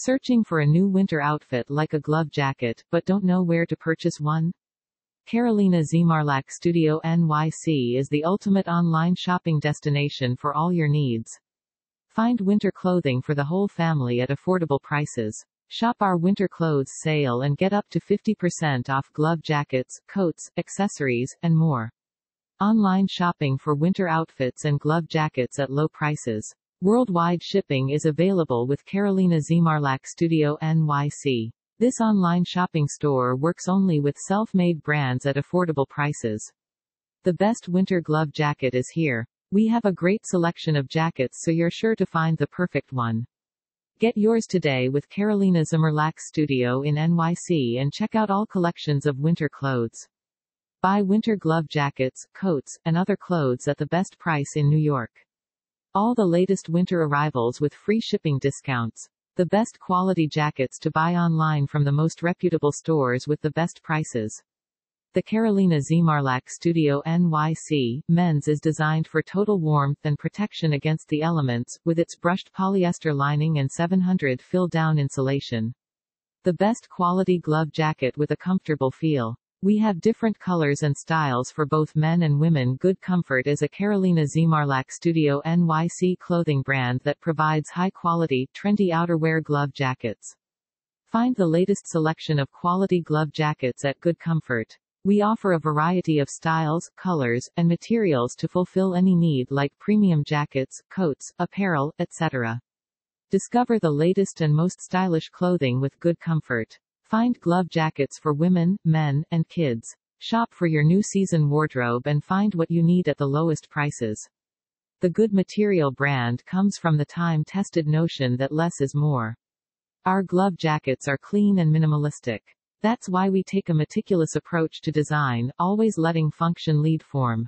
Searching for a new winter outfit like a glove jacket, but don't know where to purchase one? Karolina Zmarlak Studio NYC is the ultimate online shopping destination for all your needs. Find winter clothing for the whole family at affordable prices. Shop our winter clothes sale and get up to 50% off glove jackets, coats, accessories, and more. Online shopping for winter outfits and glove jackets at low prices. Worldwide shipping is available with Karolina Zmarlak Studio NYC. This online shopping store works only with self-made brands at affordable prices. The best winter glove jacket is here. We have a great selection of jackets so you're sure to find the perfect one. Get yours today with Karolina Zmarlak Studio in NYC and check out all collections of winter clothes. Buy winter glove jackets, coats, and other clothes at the best price in New York. All the latest winter arrivals with free shipping discounts. The best quality jackets to buy online from the most reputable stores with the best prices. The Karolina Zmarlak Studio NYC men's is designed for total warmth and protection against the elements, with its brushed polyester lining and 700 fill-down insulation. The best quality glove jacket with a comfortable feel. We have different colors and styles for both men and women. Good Comfort is a Karolina Zmarlak Studio NYC clothing brand that provides high-quality, trendy outerwear glove jackets. Find the latest selection of quality glove jackets at Good Comfort. We offer a variety of styles, colors, and materials to fulfill any need like premium jackets, coats, apparel, etc. Discover the latest and most stylish clothing with Good Comfort. Find glove jackets for women, men, and kids. Shop for your new season wardrobe and find what you need at the lowest prices. The Good Material brand comes from the time-tested notion that less is more. Our glove jackets are clean and minimalistic. That's why we take a meticulous approach to design, always letting function lead form.